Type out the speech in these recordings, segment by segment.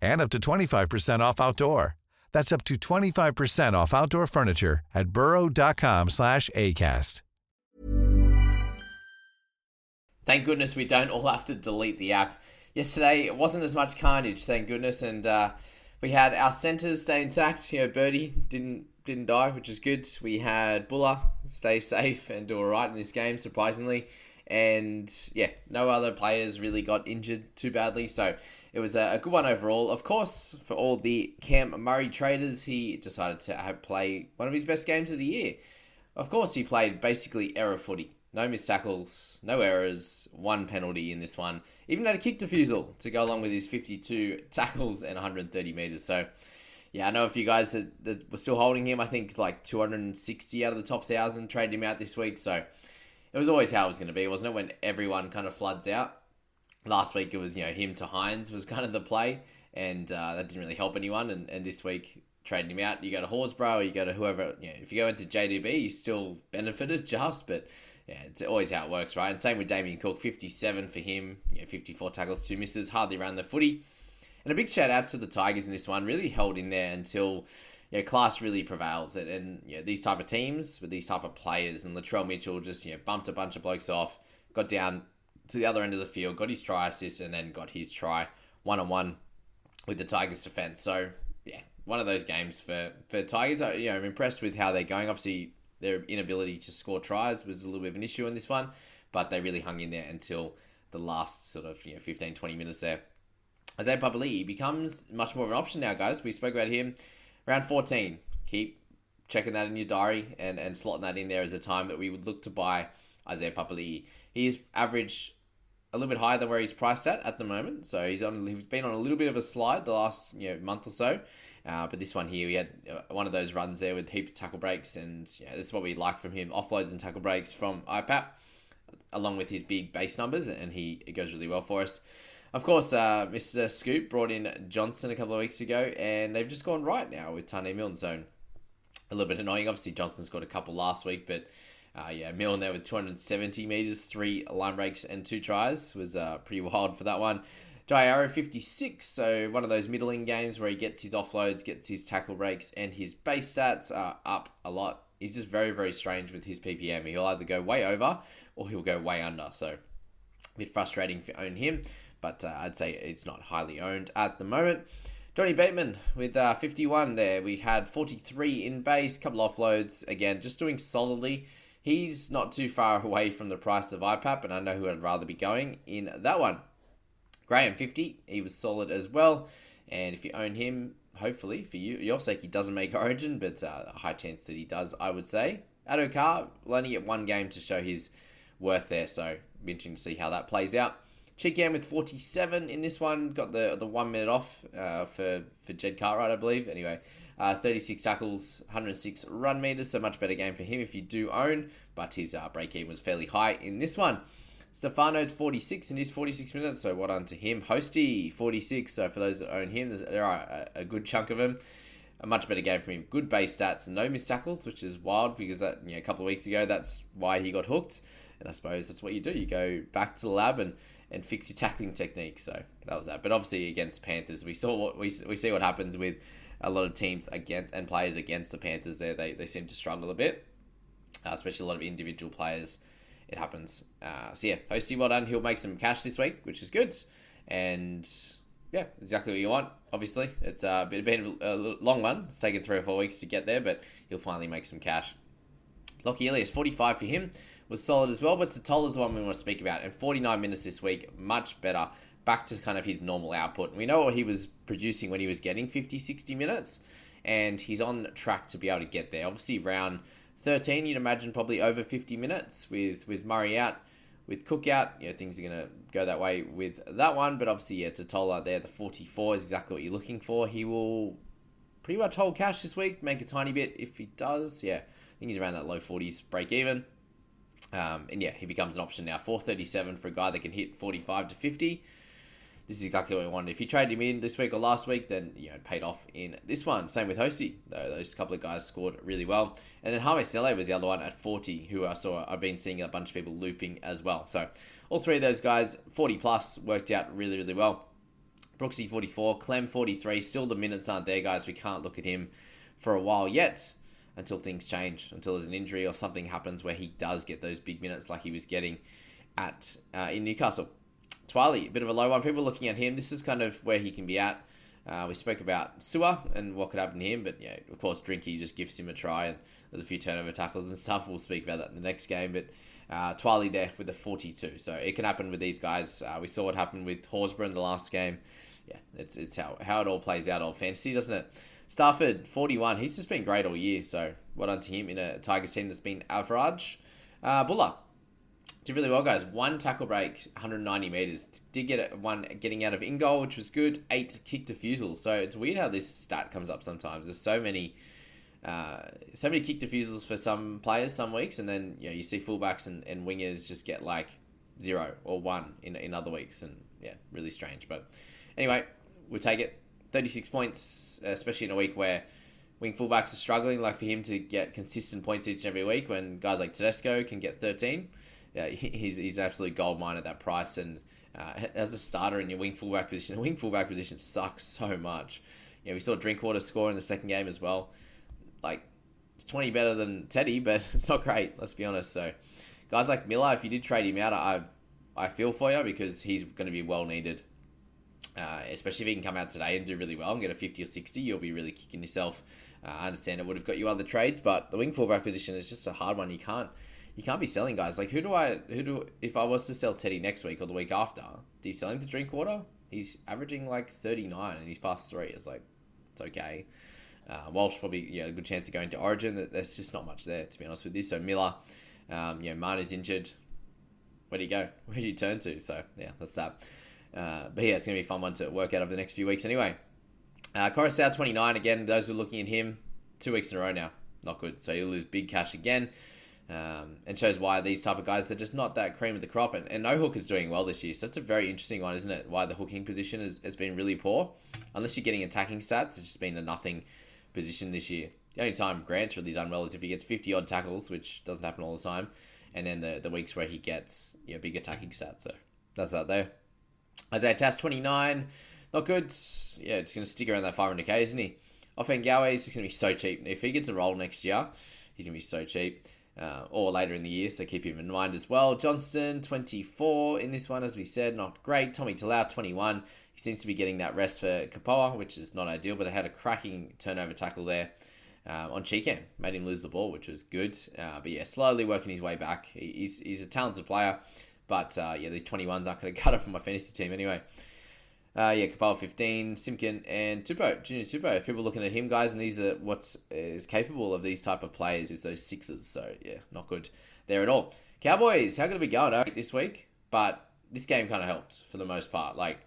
and up to 25% off outdoor. That's up to 25% off outdoor furniture at burrow.com slash ACAST. Thank goodness we don't all have to delete the app. Yesterday, it wasn't as much carnage, thank goodness, and uh, we had our centres stay intact. You know, Birdie didn't didn't die, which is good. We had Bula stay safe and do all right in this game, surprisingly. And yeah, no other players really got injured too badly. So it was a, good one overall. Of course, for all the Cam Murray traders, he decided to play one of his best games of the year. Of course, he played basically error footy. No missed tackles, no errors, one penalty in this one. Even had a kick defusal to go along with his 52 tackles and 130 metres. So yeah, I know a few guys that were still holding him. I think like 260 out of the top 1,000 traded him out this week. So it was always how it was going to be, wasn't it? When everyone kind of floods out. Last week it was, you know, him to Hynes was kind of the play. And uh, that didn't really help anyone. And, and this week, trading him out, you go to Horsburgh, you go to whoever, you know, if you go into JDB, you still benefited just, but yeah, it's always how it works, right? And same with Damien Cook, 57 for him, you know, 54 tackles, two misses, hardly ran the footy. And a big shout out to the Tigers in this one, really held in there until know, class really prevails. And, and know, these type of teams with these type of players, and Latrell Mitchell just you know bumped a bunch of blokes off, got down to the other end of the field, got his try assist, and then got his try one on one with the Tigers defense. So yeah, one of those games for for Tigers. You know, I'm impressed with how they're going. Obviously, their inability to score tries was a little bit of an issue in this one, but they really hung in there until the last sort of you know 15 20 minutes there Isaiah Papali'i becomes much more of an option now, guys. We spoke about him around 14. Keep checking that in your diary and, and slotting that in there as a time that we would look to buy Isaiah Papali'i. He's average a little bit higher than where he's priced at at the moment. So he's on he's been on a little bit of a slide the last you know month or so. Uh, but this one here, we had uh, one of those runs there with heap of tackle breaks, and yeah, this is what we like from him: offloads and tackle breaks from IPAP, along with his big base numbers, and he it goes really well for us. Of course, uh, Mr. Scoop brought in Johnston a couple of weeks ago, and they've just gone right now with Taane Milne. So a little bit annoying. Obviously, Johnston scored a couple last week, but uh, yeah, Milne there with 270 meters, three line breaks, and two tries was uh, pretty wild for that one. Jai Arrow 56, so one of those middling games where he gets his offloads, gets his tackle breaks, and his base stats are up a lot. He's just very, very strange with his PPM. He'll either go way over or he'll go way under. So a bit frustrating you own him but uh, I'd say it's not highly owned at the moment. Johnny Bateman with uh, 51 there. We had 43 in base, couple offloads. Again, just doing solidly. He's not too far away from the price of IPAP, and I know who I'd rather be going in that one. Graham 50, he was solid as well. And if you own him, hopefully for you, your sake, he doesn't make Origin, but uh, a high chance that he does, I would say. Addo-Carr will only get one game to show his worth there, so interesting to see how that plays out. Cheekham with 47 in this one. Got the the one minute off uh, for, for Jed Cartwright, I believe. Anyway, uh, 36 tackles, 106 run meters. So much better game for him if you do own. But his uh, break even was fairly high in this one. Stefano 46 in his 46 minutes. So what on to him. Hosty 46. So for those that own him, there are a, a good chunk of them. a much better game from him. Good base stats no missed tackles, which is wild because that you know, a couple of weeks ago that's why he got hooked. And I suppose that's what you do. You go back to the lab and, and fix your tackling technique. So that was that. But obviously against Panthers, we saw what we, we see what happens with a lot of teams against and players against the Panthers. There they, they seem to struggle a bit, uh, especially a lot of individual players. It happens. Uh, so yeah, Hosty, well done. He'll make some cash this week, which is good. And yeah, exactly what you want. Obviously, it's uh, been a long one. It's taken three or four weeks to get there, but he'll finally make some cash. Lockie Ilias, 45 for him, was solid as well, but Tatola's the one we want to speak about. And 49 minutes this week, much better. Back to kind of his normal output. We know what he was producing when he was getting 50, 60 minutes, and he's on track to be able to get there. Obviously, round 13, you'd imagine probably over 50 minutes with, with Murray out with Cook out, you know, things are going to go that way with that one. But obviously, yeah, Totola there, the 44 is exactly what you're looking for. He will pretty much hold cash this week, make a tiny bit if he does. Yeah, think he's around that low 40s break even. Um, and yeah, he becomes an option now. 437 for a guy that can hit 45 to 50 this is exactly what we wanted. If you traded him in this week or last week, then you know it paid off in this one. Same with Hosty, though those couple of guys scored really well. And then Hame Sele was the other one at 40, who I saw I've been seeing a bunch of people looping as well. So all three of those guys, 40 plus, worked out really, really well. Brooksy 44, Clem 43. Still the minutes aren't there, guys. We can't look at him for a while yet until things change, until there's an injury or something happens where he does get those big minutes like he was getting at uh, in Newcastle. Twali, a bit of a low one. People looking at him. This is kind of where he can be at. Uh, we spoke about Sua and what could happen to him, but yeah, of course, Drinky just gives him a try, and there's a few turnover tackles and stuff. We'll speak about that in the next game, but uh, Twali there with the 42, so it can happen with these guys. Uh, we saw what happened with Horsburgh in the last game. Yeah, it's it's how how it all plays out old fantasy, doesn't it? Stafford 41, he's just been great all year, so well done to him in a Tigers team that's been average. Uh, Bula did really well, guys. One tackle break, 190 meters. Did get one getting out of in goal, which was good. Eight kick defusals. So it's weird how this stat comes up sometimes. There's so many, uh, so many kick defusals for some players some weeks, and then you know you see fullbacks and, and wingers just get like zero or one in in other weeks, and yeah, really strange. But anyway, we'll take it. 36 points, especially in a week where wing fullbacks are struggling. Like for him to get consistent points each and every week, when guys like Tedesco can get 13 yeah, he's he's absolutely gold mine at that price. And uh, as a starter in your wing fullback position, the wing fullback position sucks so much. You know, we saw Drinkwater score in the second game as well. Like it's twenty better than Teddy, but it's not great. Let's be honest. So guys like Miller, if you did trade him out, I I feel for you because he's going to be well needed. Uh, especially if he can come out today and do really well and get a 50 or 60, you'll be really kicking yourself. Uh, I understand it would have got you other trades, but the wing fullback position is just a hard one. You can't you can't be selling guys. Like who do I who do if I was to sell Teddy next week or the week after? Do you sell him to Drinkwater? He's averaging like thirty nine and he's past three. It's like it's okay. Uh, Walsh probably yeah a good chance to go into Origin. There's just not much there to be honest with you. So Miller, um, you know, Manu's injured. Where do you go? Where do you turn to? So yeah, that's that. Uh, but yeah, it's gonna be a fun one to work out over the next few weeks anyway. Uh, Koroisau 29 again. Those who are looking at him, two weeks in a row now, not good. So you'll lose big cash again. Um, and shows why these type of guys they're just not that cream of the crop. And, and no hook is doing well this year, so that's a very interesting one, isn't it? Why the hooking position has, has been really poor. Unless you're getting attacking stats, it's just been a nothing position this year. The only time Grant's really done well is if he gets 50 odd tackles, which doesn't happen all the time, and then the, the weeks where he gets you know, big attacking stats. So that's that there. Isaiah Tass 29, not good. Yeah, it's going to stick around that 500k, isn't he? Ofahengaue is going to be so cheap. If he gets a role next year, he's going to be so cheap uh, or later in the year, so keep him in mind as well. Johnston, 24 in this one, as we said, not great. Tommy Talau, 21. He seems to be getting that rest for Kapoa, which is not ideal, but they had a cracking turnover tackle there uh, on Chickham. Made him lose the ball, which was good. Uh, but yeah, slowly working his way back. He's, he's a talented player, but uh, yeah, these 21s aren't going to cut it for my fantasy team anyway. Uh, yeah, Kapal 15, Simkin, and Tupou, Junior Tupou. If people looking at him, guys, and these are what's is capable of these type of players is those sixes. So yeah, not good there at all. Cowboys, how good are we going right, this week? But this game kind of helped for the most part. Like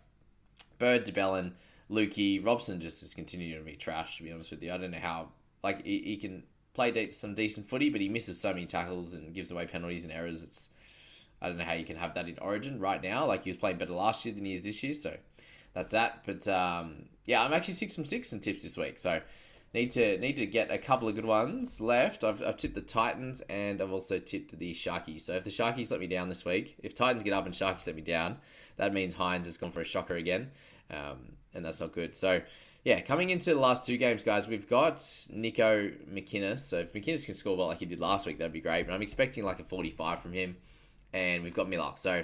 Bird, de Belin, Lukey, Robson just is continuing to be trash. To be honest with you, I don't know how. Like he, he can play de- some decent footy, but he misses so many tackles and gives away penalties and errors. It's I don't know how you can have that in Origin right now. Like he was playing better last year than he is this year, so that's that. But um, yeah, I'm actually six from six in tips this week. So need to need to get a couple of good ones left. I've, I've tipped the Titans and I've also tipped the Sharkies. So if the Sharkies let me down this week, if Titans get up and Sharkies let me down, that means Hynes has gone for a shocker again, um, and that's not good. So yeah, coming into the last two games, guys, we've got Nicho McInnes. So if McInnes can score well like he did last week, that'd be great. But I'm expecting like a 45 from him, and we've got Miller. So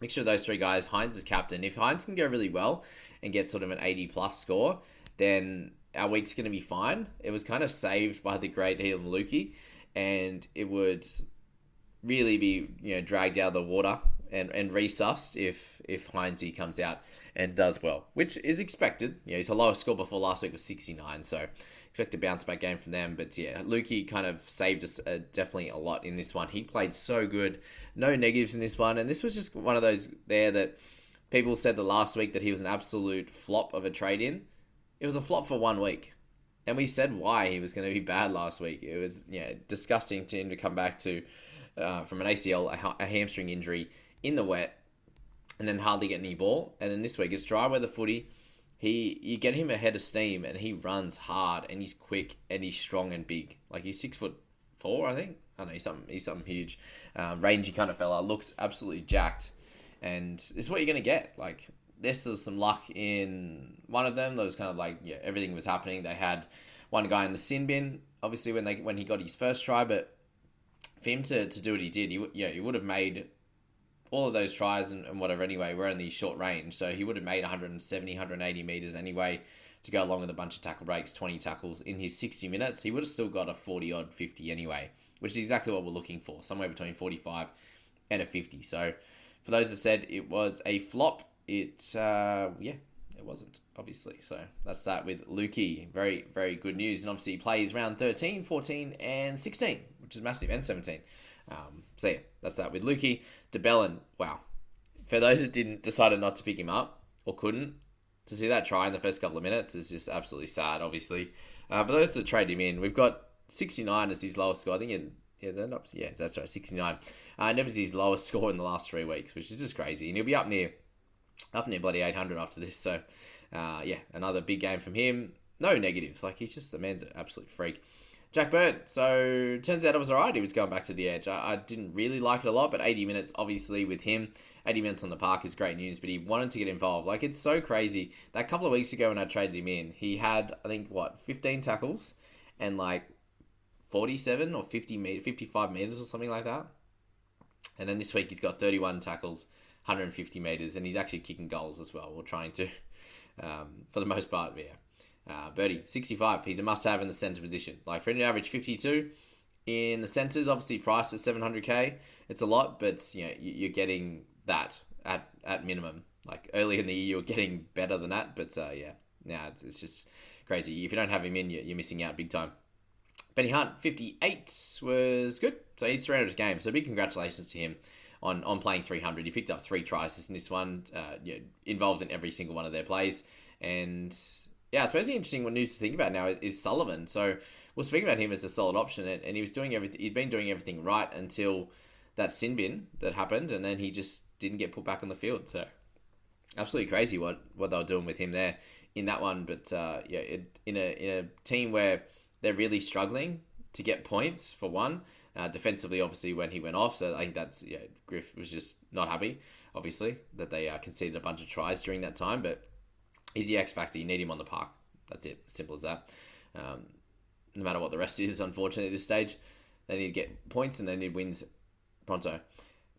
mixture of those three guys. Hynes is captain. If Hynes can go really well and get sort of an 80 plus score, then our week's going to be fine. It was kind of saved by the great Heilum Luki, and it would really be you know dragged out of the water and, and resussed if if Hynes comes out and does well, which is expected. Yeah, he's a lower score before last week was 69, so expect a bounce back game from them. But yeah, Lukey kind of saved us uh, definitely a lot in this one. He played so good, no negatives in this one, and this was just one of those there that people said the last week that he was an absolute flop of a trade in. It was a flop for one week. And we said why he was going to be bad last week. It was yeah disgusting to him to come back to uh, from an ACL, a, a hamstring injury in the wet, and then hardly get any ball. And then this week it's dry weather footy. He you get him ahead of steam, and he runs hard, and he's quick, and he's strong and big. Like he's six foot four, I think. I know he's something he's something huge, um, rangy kind of fella. Looks absolutely jacked, and is what you're gonna get. Like this is some luck in one of them. Was kind of like yeah, everything was happening. They had one guy in the sin bin, obviously when they when he got his first try, but for him to, to do what he did, he yeah he would have made all of those tries and, and whatever anyway were only short range, so he would have made 170, 180 meters anyway to go along with a bunch of tackle breaks, 20 tackles in his 60 minutes. He would have still got a 40 odd 50 anyway, which is exactly what we're looking for, somewhere between 45 and a 50. So for those that said it was a flop, it uh, yeah it wasn't obviously. So that's that with Lukey. Very very good news. And obviously he plays round 13 14 and 16 which is massive and 17 um, so yeah that's that with Lukey. De Belin wow. For those that didn't decided not to pick him up or couldn't to see that try in the first couple of minutes is just absolutely sad obviously uh, for those that trade him in we've got 69 as his lowest score I think in yeah, up, yeah, that's right, 69. Uh, his lowest score in the last three weeks, which is just crazy. And he'll be up near up near bloody 800 after this. So, uh, yeah, another big game from him. No negatives. Like, he's just the man's an absolute freak. Jack Bird. So, turns out it was alright. He was going back to the edge. I, I, didn't really like it a lot, but 80 minutes, obviously, with him, 80 minutes on the park is great news, but he wanted to get involved. Like, it's so crazy. That couple of weeks ago when I traded him in, he had, I think, what, 15 tackles and like 47 or 50 meter, 55 meters or something like that. And then this week he's got 31 tackles 150 meters, and he's actually kicking goals as well, or trying to, um, for the most part. Yeah, uh, Birdie 65. He's a must-have in the center position. Like for an average 52 in the centers, obviously priced at 700k. It's a lot, but you know you're getting that at at minimum. Like early in the year, you're getting better than that, but uh, yeah, now it's, it's just crazy. If you don't have him in, you're, you're missing out big time. Benny Hunt, 58 was good. So he's surrounded his game. So big congratulations to him on, on playing 300. He picked up three tries in this one, uh, know, involved in every single one of their plays. And yeah, I suppose the interesting one news to think about now is, is Sullivan. So we'll speak about him as a solid option, and, and he was doing everything. He'd been doing everything right until that sin bin that happened, and then he just didn't get put back on the field. So absolutely crazy what what they were doing with him there in that one. But uh, yeah, it, in a in a team where they're really struggling to get points for one. Uh, defensively, obviously, when he went off, so I think that's yeah, Griff was just not happy. Obviously, that they uh, conceded a bunch of tries during that time, but he's the X factor. You need him on the park. That's it. Simple as that. Um, no matter what the rest is, unfortunately, at this stage, they need to get points and they need wins pronto.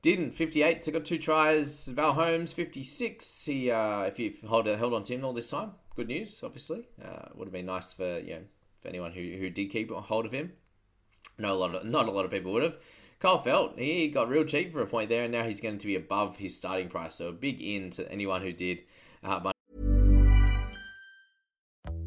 Didn't 58, so got two tries. Val Holmes 56. He uh, if you hold held on to him all this time, good news. Obviously, uh, would have been nice for you know for anyone who, who did keep hold of him. No, a lot of not a lot of people would have. Kyle Feldt, he got real cheap for a point there, and now he's going to be above his starting price. So a big in to anyone who did. Uh, but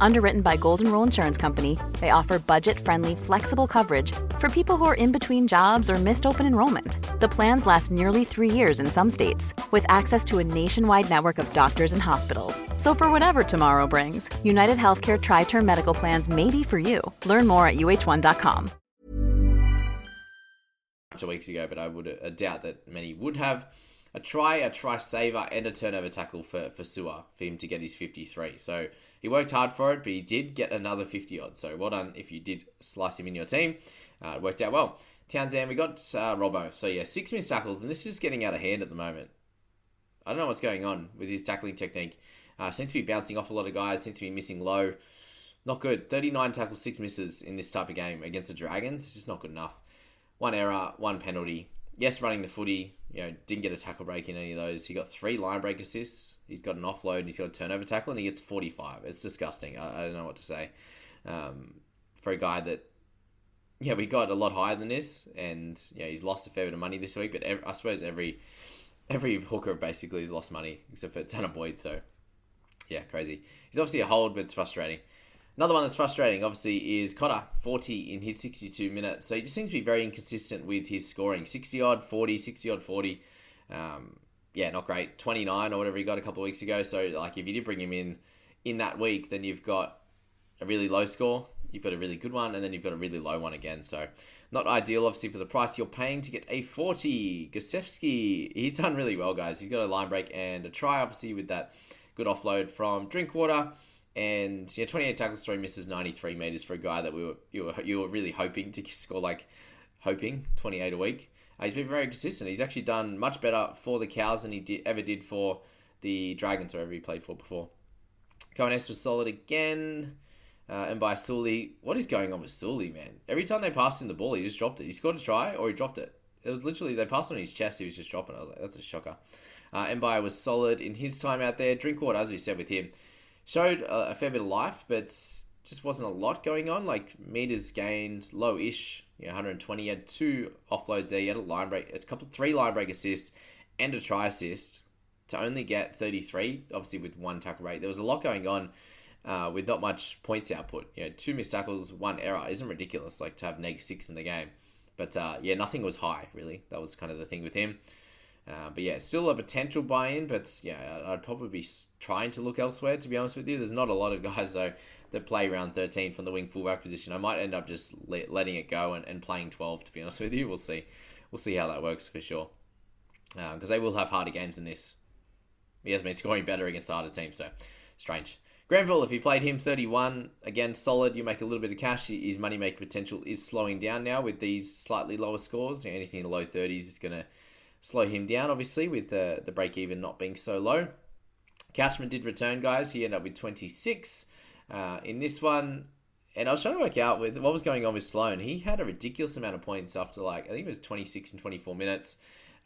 Underwritten by Golden Rule Insurance Company, they offer budget friendly, flexible coverage for people who are in between jobs or missed open enrollment. The plans last nearly three years in some states, with access to a nationwide network of doctors and hospitals. So, for whatever tomorrow brings, United Healthcare Tri Term Medical Plans may be for you. Learn more at uh1.com. of weeks ago, but I would uh, doubt that many would have. A try, a try saver, and a turnover tackle for, for Su'A for him to get his 53. So he worked hard for it, but he did get another 50 odd. So well done if you did slice him in your team. Uh, it worked out well. Townsend, we got uh, Robbo. So yeah, six missed tackles, and this is getting out of hand at the moment. I don't know what's going on with his tackling technique. Uh, seems to be bouncing off a lot of guys, seems to be missing low. Not good. 39 tackles, six misses in this type of game against the Dragons. It's just not good enough. One error, one penalty. Yes, running the footy, you know, didn't get a tackle break in any of those. He got three line break assists. He's got an offload. He's got a turnover tackle, and he gets 45. It's disgusting. I, I don't know what to say. Um, for a guy that, yeah, we got a lot higher than this, and yeah, he's lost a fair bit of money this week. But I suppose every every hooker basically has lost money except for Tanah Boyd. So yeah, crazy. He's obviously a hold, but it's frustrating. Another one that's frustrating, obviously, is Cotter, 40 in his 62 minutes. So he just seems to be very inconsistent with his scoring 60 odd, 40, 60 odd, 40. Um, yeah, not great. 29 or whatever he got a couple of weeks ago. So, like, if you did bring him in in that week, then you've got a really low score, you've got a really good one, and then you've got a really low one again. So, not ideal, obviously, for the price you're paying to get a 40. Gosiewski, he's done really well, guys. He's got a line break and a try, obviously, with that good offload from Drinkwater. And yeah, 28 tackles, three misses, 93 meters for a guy that we were you were you were really hoping to score like hoping 28 a week. Uh, he's been very consistent. He's actually done much better for the Cows than he did, ever did for the Dragons or ever he played for before. Coen was solid again. Uh, and by Suli, what is going on with Suli, man? Every time they passed him the ball, he just dropped it. He scored a try or he dropped it. It was literally, they passed on his chest, he was just dropping it. I was like, that's a shocker. Uh, was solid in his time out there. Drinkwater, as we said with him, showed a, fair bit of life, but just wasn't a lot going on. Like meters gained, low-ish, you know, 120. He had two offloads there. He had a line break, a couple, three line break assists, and a try assist to only get 33. Obviously, with one tackle rate, there was a lot going on. Uh, with not much points output, you know, two missed tackles, one error isn't ridiculous. Like to have neg six in the game, but uh, yeah, nothing was high really. That was kind of the thing with him. Uh, but yeah, still a potential buy-in, but yeah, I'd probably be trying to look elsewhere. To be honest with you, there's not a lot of guys though that play round 13 from the wing fullback position. I might end up just let, letting it go and, and playing 12. To be honest with you, we'll see. We'll see how that works for sure, because uh, they will have harder games than this. He has been scoring better against harder teams, so strange. Granville, if you played him 31, again, solid. You make a little bit of cash. His money make potential is slowing down now with these slightly lower scores. Anything in the low 30s is going to slow him down, obviously, with the, the break even not being so low. Couchman did return, guys. He ended up with 26 uh, in this one. And I was trying to work out with what was going on with Sloan. He had a ridiculous amount of points after like I think it was 26 and 24 minutes.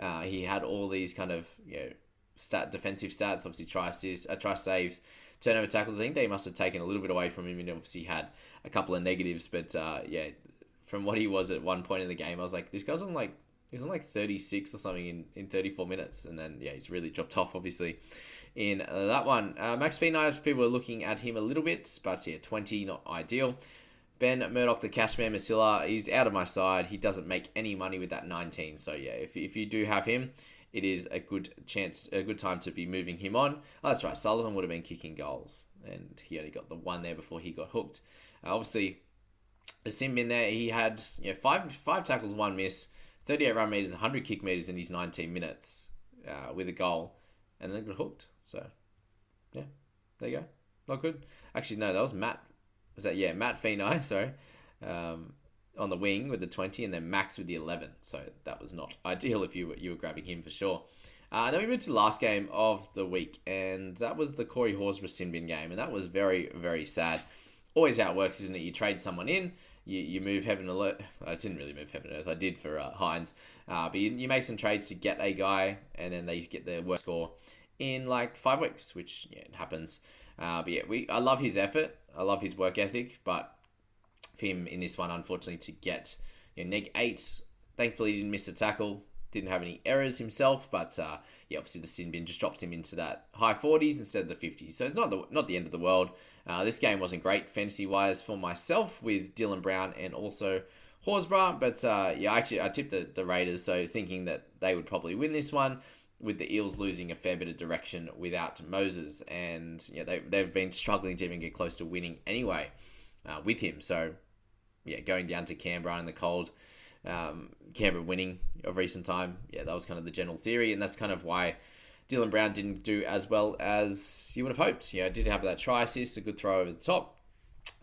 Uh, he had all these kind of you know stat defensive stats, obviously try assists, uh, try saves, turnover tackles. I think they must have taken a little bit away from him, and obviously had a couple of negatives. But uh, yeah, from what he was at one point in the game, I was like, this guy's on like he was on like 36 or something in, in 34 minutes. And then, yeah, he's really dropped off, obviously, in that one. Uh, Max Feagai, people are looking at him a little bit, but yeah, 20, not ideal. Ben Murdoch, the Cashman Masila, he's out of my side. He doesn't make any money with that 19. So, yeah, if, if you do have him, it is a good chance, a good time to be moving him on. Oh, that's right. Sullivan would have been kicking goals, and he only got the one there before he got hooked. Uh, obviously, the sim in there, he had you know, five five tackles, one miss. 38 run meters, 100 kick meters in his 19 minutes uh, with a goal, and then got hooked. So, yeah, there you go. Not good. Actually, no, that was Matt. Was that yeah, Matt Feagai? Sorry, um, on the wing with the 20, and then Max with the 11. So that was not ideal if you were you were grabbing him for sure. Uh, then we moved to the last game of the week, and that was the Corey Hawes Resinbin game, and that was very very sad. Always how it works, isn't it? You trade someone in, you, you move heaven and earth. I didn't really move heaven and earth. I did for uh, Hynes. Uh, but you, you make some trades to get a guy, and then they get their worst score in like five weeks, which yeah, it happens. Uh, but yeah, we I love his effort. I love his work ethic, but for him in this one, unfortunately, to get you know, neg eight. Thankfully, he didn't miss a tackle. Didn't have any errors himself, but uh, yeah, obviously the sin bin just drops him into that high 40s instead of the 50s. So it's not the not the end of the world. Uh, this game wasn't great fantasy wise for myself with Dylan Brown and also Horsburgh, but uh, yeah, actually I tipped the, the Raiders, so thinking that they would probably win this one with the Eels losing a fair bit of direction without Moses, and yeah, they they've been struggling to even get close to winning anyway uh, with him. So yeah, going down to Canberra in the cold um, Canberra winning of recent time. Yeah, that was kind of the general theory, and that's kind of why Dylan Brown didn't do as well as you would have hoped. You know, did have that try assist, a good throw over the top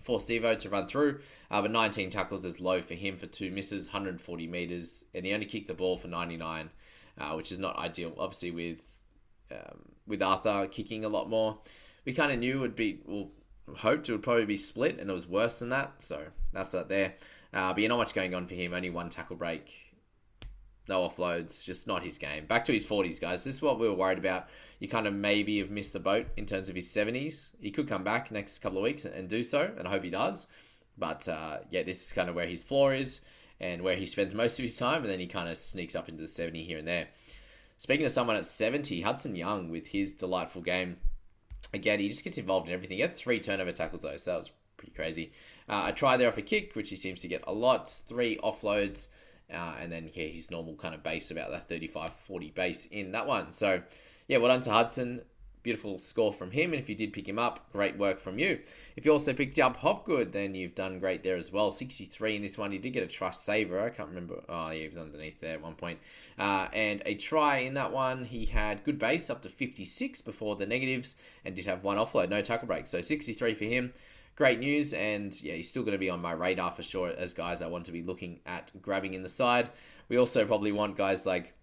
for Sivo to run through, uh, but 19 tackles is low for him for two misses, 140 meters, and he only kicked the ball for 99, uh, which is not ideal. Obviously, with um, with Arthur kicking a lot more, we kind of knew it would be well hoped it would probably be split, and it was worse than that. So that's that there. Uh, but yeah, not much going on for him. Only one tackle break, no offloads, just not his game. Back to his 40s, guys. This is what we were worried about. You kind of maybe have missed the boat in terms of his 70s. He could come back next couple of weeks and do so, and I hope he does. But uh, yeah, this is kind of where his floor is and where he spends most of his time, and then he kind of sneaks up into the 70 here and there. Speaking of someone at 70, Hudson Young with his delightful game. Again, he just gets involved in everything. He had three turnover tackles though, so that was pretty crazy. Uh, a try there off a kick, which he seems to get a lot. Three offloads, uh, and then yeah, his normal kind of base about that 35-40 base in that one. So yeah, well done to Hudson. Beautiful score from him, and if you did pick him up, great work from you. If you also picked up Hopgood, then you've done great there as well. 63 in this one. You did get a trust saver. I can't remember. Oh, yeah, he was underneath there at one point. Uh, and a try in that one. He had good base up to 56 before the negatives, and did have one offload, no tackle break. So 63 for him great news. And yeah, he's still going to be on my radar for sure as guys I want to be looking at grabbing in the side. We also probably want guys like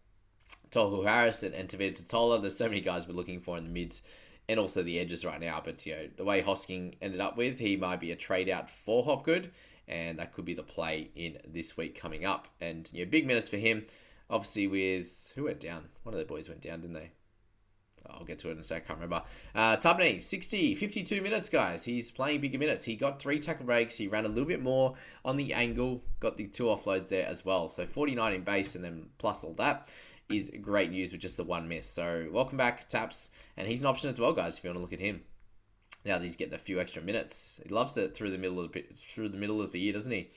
Tohu Harris and, and Tevita Tatola. There's so many guys we're looking for in the mids and also the edges right now. But you know, the way Hosking ended up with, he might be a trade out for Hopgood, and that could be the play in this week coming up. And you know, big minutes for him. Obviously, with who went down? One of the boys went down, didn't they? I'll get to it in a sec. I can't remember. Uh, Tapine, 60, 52 minutes, guys. He's playing bigger minutes. He got three tackle breaks. He ran a little bit more on the angle. Got the two offloads there as well. So 49 in base and then plus all that is great news with just the one miss. So welcome back, Taps. And he's an option as well, guys, if you want to look at him. Now that he's getting a few extra minutes. He loves it through the middle of the, through the middle of the year, doesn't he?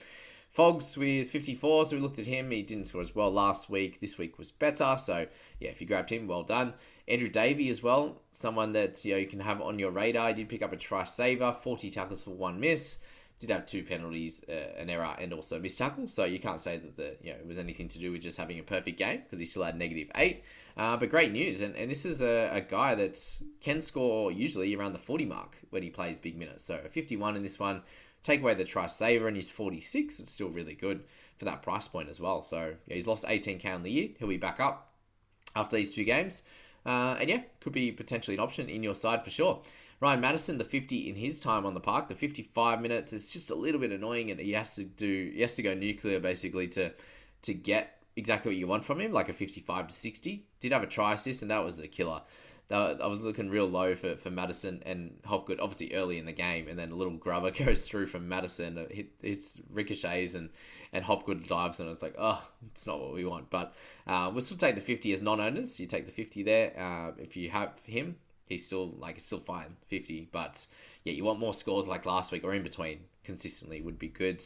Fogs with 54, so we looked at him. He didn't score as well last week. This week was better, so yeah, if you grabbed him, well done. Andrew Davey as well, someone that you know you can have on your radar. He did pick up a try saver, 40 tackles for one miss. Did have two penalties, uh, an error, and also a missed tackle. So you can't say that the you know it was anything to do with just having a perfect game because he still had negative eight. Uh, but great news, and, and this is a, a guy that can score usually around the 40 mark when he plays big minutes. So a 51 in this one. Take away the try saver and he's 46. It's still really good for that price point as well. So yeah, he's lost 18k on the year. He'll be back up after these two games. Uh, and yeah, could be potentially an option in your side for sure. Ryan Matterson, the 50 in his time on the park, the 55 minutes is just a little bit annoying, and he has to do he has to go nuclear basically to to get exactly what you want from him, like a 55 to 60. Did have a try assist, and that was a killer. I was looking real low for, for Matterson and Hopgood, obviously early in the game, and then a little grubber goes through from Matterson, it hit, hits ricochets, and, and Hopgood dives, and it's like, oh, it's not what we want. But uh, we'll still take the 50 as non owners. You take the 50 there. Uh, if you have him, he's still like it's still fine 50 but yeah you want more scores like last week or in between consistently would be good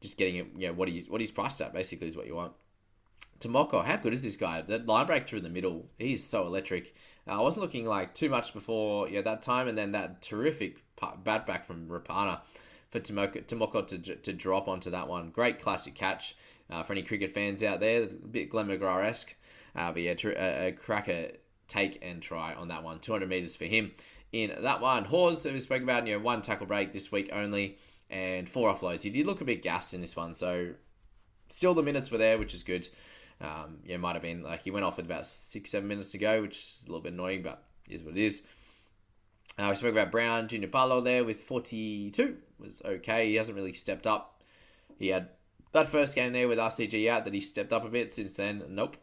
just getting it you know what he what he's priced at basically is what you want Timoko, how good is this guy? That line break through the middle, he's so electric. Uh, I wasn't looking like too much before yeah that time, and then that terrific bat back from Rapana for Timoko, Timoko to, to drop onto that one. Great classic catch uh, for any cricket fans out there. A bit Glenn McGrath esque, uh, but yeah, a, a cracker take and try on that one. 200 meters for him in that one. Hawes, we spoke about, you know, one tackle break this week only and four offloads. He did look a bit gassed in this one, so still the minutes were there, which is good. Um, yeah, might have been like he went off with about six, seven minutes to go, which is a little bit annoying, but is what it is. Uh, we spoke about Brown Junior Paulo there with 42. Was okay. He hasn't really stepped up. He had that first game there with RCG out that he stepped up a bit. Since then, nope.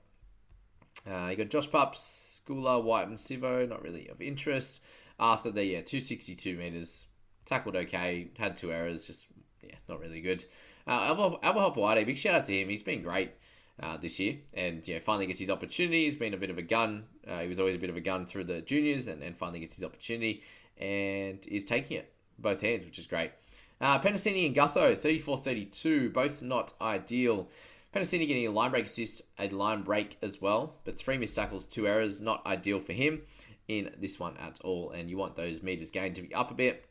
Uh, you got Josh Pups, Guler, White, and Sivo. Not really of interest. Arthur there, yeah, 262 meters. Tackled okay. Had two errors. Just yeah, not really good. Uh, Albert, Albert big shout out to him. He's been great uh, this year, and you know, finally gets his opportunity. He's been a bit of a gun. Uh, he was always a bit of a gun through the juniors, and, and finally gets his opportunity, and is taking it both hands, which is great. Uh, Penisini and Gutho, 34-32, both not ideal. Penisini getting a line break assist, a line break as well, but three missed tackles, two errors, not ideal for him in this one at all. And you want those meters gained to be up a bit.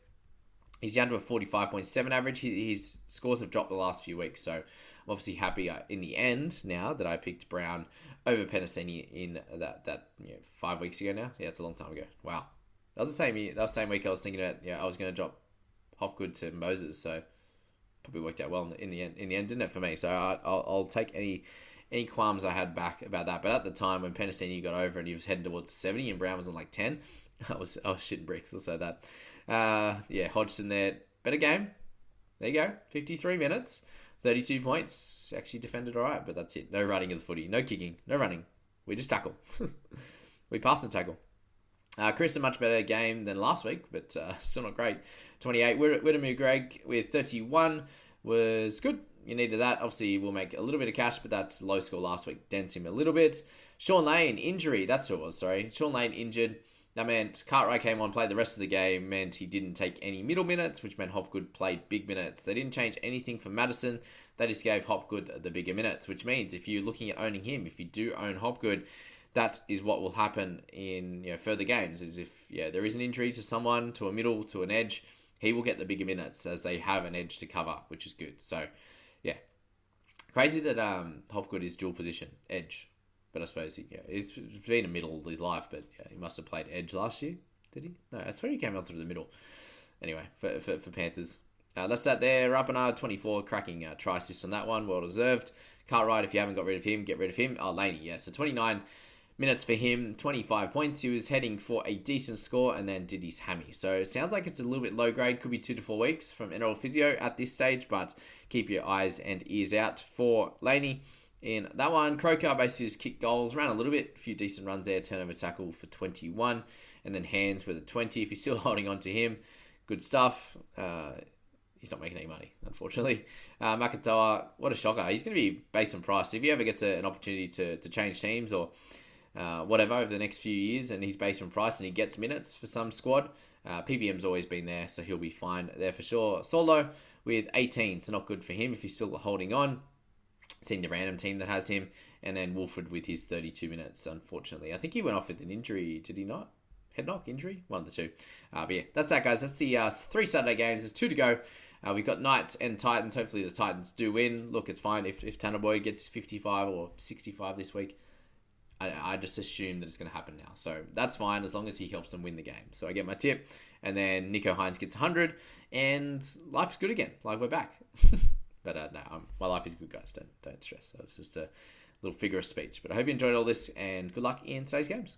He's down to a 45.7 average. His scores have dropped the last few weeks, so I'm obviously happy uh, in the end now that I picked Brown over Penisini in that that you know, five weeks ago now. Yeah, it's a long time ago. Wow, that was the same. That was the same week I was thinking about. Yeah, I was going to drop Hopgood to Moses, so probably worked out well in the end. In the end, didn't it for me? So I, will I'll take any any qualms I had back about that. But at the time when Penisini got over and he was heading towards 70 and Brown was on like 10, I was I was shitting bricks. I'll say that. Uh, yeah, Hodgson there. Better game. There you go. 53 minutes, 32 points. Actually defended all right, but that's it. No running of the footy. No kicking. No running. We just tackle. we pass and tackle. Uh, Chris, a much better game than last week, but uh, still not great. 28. Wiremu Greig with 31 was good. You needed that. Obviously, we'll make a little bit of cash, but that's low score last week. Dents him a little bit. Shaun Lane, injury. That's who it was, sorry. Shaun Lane injured. That meant Cartwright came on, played the rest of the game, meant he didn't take any middle minutes, which meant Hopgood played big minutes. They didn't change anything for Matterson. They just gave Hopgood the bigger minutes, which means if you're looking at owning him, if you do own Hopgood, that is what will happen in you know, further games. Is if yeah there is an injury to someone, to a middle, to an edge, he will get the bigger minutes as they have an edge to cover, which is good. So yeah, crazy that um, Hopgood is dual position edge but I suppose he, yeah, he's been a middle all his life, but yeah, he must have played edge last year, did he? No, that's where he came out through the middle. Anyway, for, for, for Panthers. Uh, that's that there. Rapana, 24, cracking uh, try assist on that one. Well deserved. Cartwright, if you haven't got rid of him, get rid of him. Oh, Laney, yeah. So 29 minutes for him, 25 points. He was heading for a decent score and then did his hammy. So sounds like it's a little bit low grade. Could be two to four weeks from NRL Physio at this stage, but keep your eyes and ears out for Laney in that one. Croker basically just kicked goals, ran a little bit, a few decent runs there, turnover tackle for 21, and then hands with a 20. If you're still holding on to him, good stuff. Uh, he's not making any money, unfortunately. Uh, Makatoa, what a shocker. He's going to be based on price. If he ever gets a, an opportunity to, to change teams or uh, whatever over the next few years and he's based on price and he gets minutes for some squad, uh, PPM's always been there, so he'll be fine there for sure. Solo with 18, so not good for him if he's still holding on seeing the random team that has him, and then Wolford with his 32 minutes, unfortunately. I think he went off with an injury, did he not? Head knock, injury? One of the two. Uh, but yeah, that's that, guys. That's the uh, three Saturday games. There's two to go. Uh, we've got Knights and Titans. Hopefully the Titans do win. Look, it's fine if, if Tanah Boyd gets 55 or 65 this week. I, just assume that it's going to happen now. So that's fine as long as he helps them win the game. So I get my tip. And then Nicho Hynes gets 100. And life's good again. Like we're back. But uh, no, um, my life is good, guys. Don't don't stress. That was just a little figure of speech. But I hope you enjoyed all this, and good luck in today's games.